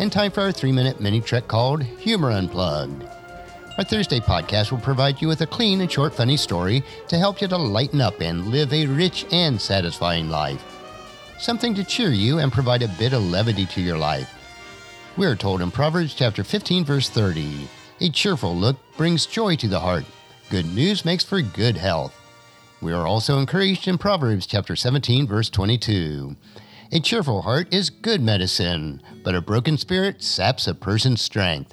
and time for our three minute mini trek called Humor Unplugged. Our Thursday podcast will provide you with a clean and short, funny story to help you to lighten up and live a rich and satisfying life. Something to cheer you and provide a bit of levity to your life. We are told in Proverbs chapter 15, verse 30 A cheerful look brings joy to the heart. Good news makes for good health. We are also encouraged in Proverbs chapter 17, verse 22. A cheerful heart is good medicine, but a broken spirit saps a person's strength.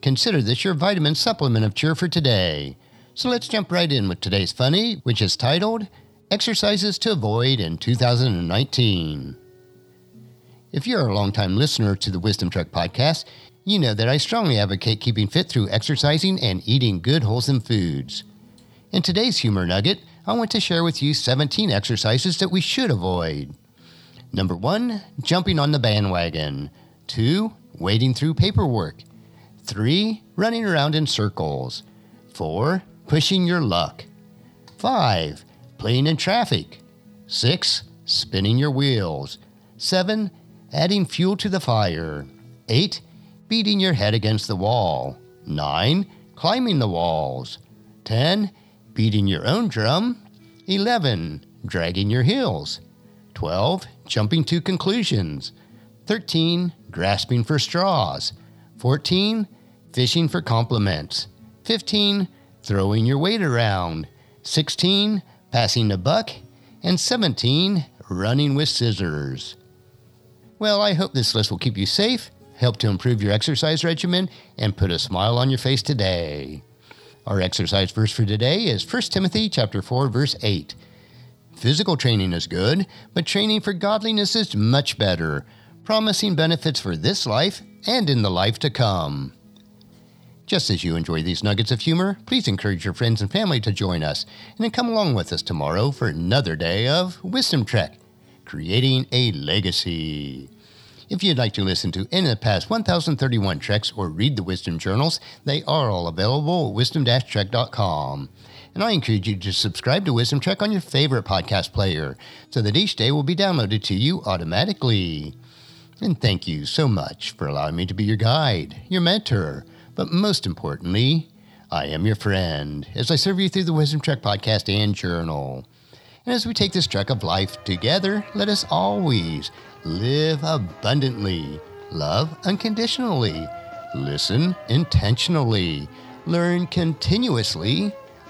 Consider this your vitamin supplement of cheer for today. So let's jump right in with today's funny, which is titled Exercises to Avoid in 2019. If you're a longtime listener to the Wisdom Trek podcast, you know that I strongly advocate keeping fit through exercising and eating good, wholesome foods. In today's humor nugget, I want to share with you 17 exercises that we should avoid. Number one, jumping on the bandwagon. Two, wading through paperwork. Three, running around in circles. Four, pushing your luck. Five, playing in traffic. Six, spinning your wheels. Seven, adding fuel to the fire. 8. Beating your head against the wall. 9. Climbing the walls. 10. Beating your own drum. 11. Dragging your heels. 12. Jumping to conclusions. 13. Grasping for straws. 14. Fishing for compliments. 15. Throwing your weight around. 16. Passing the buck. And 17. Running with scissors. Well, I hope this list will keep you safe, help to improve your exercise regimen, and put a smile on your face today. Our exercise verse for today is 1 Timothy chapter 4 verse 8. Physical training is good, but training for godliness is much better, promising benefits for this life and in the life to come. Just as you enjoy these nuggets of humor, please encourage your friends and family to join us and then come along with us tomorrow for another day of Wisdom Trek creating a legacy. If you'd like to listen to any of the past 1031 treks or read the Wisdom Journals, they are all available at wisdom-trek.com. And I encourage you to subscribe to Wisdom Trek on your favorite podcast player so that each day will be downloaded to you automatically. And thank you so much for allowing me to be your guide, your mentor, but most importantly, I am your friend as I serve you through the Wisdom Trek podcast and journal. And as we take this trek of life together, let us always live abundantly, love unconditionally, listen intentionally, learn continuously,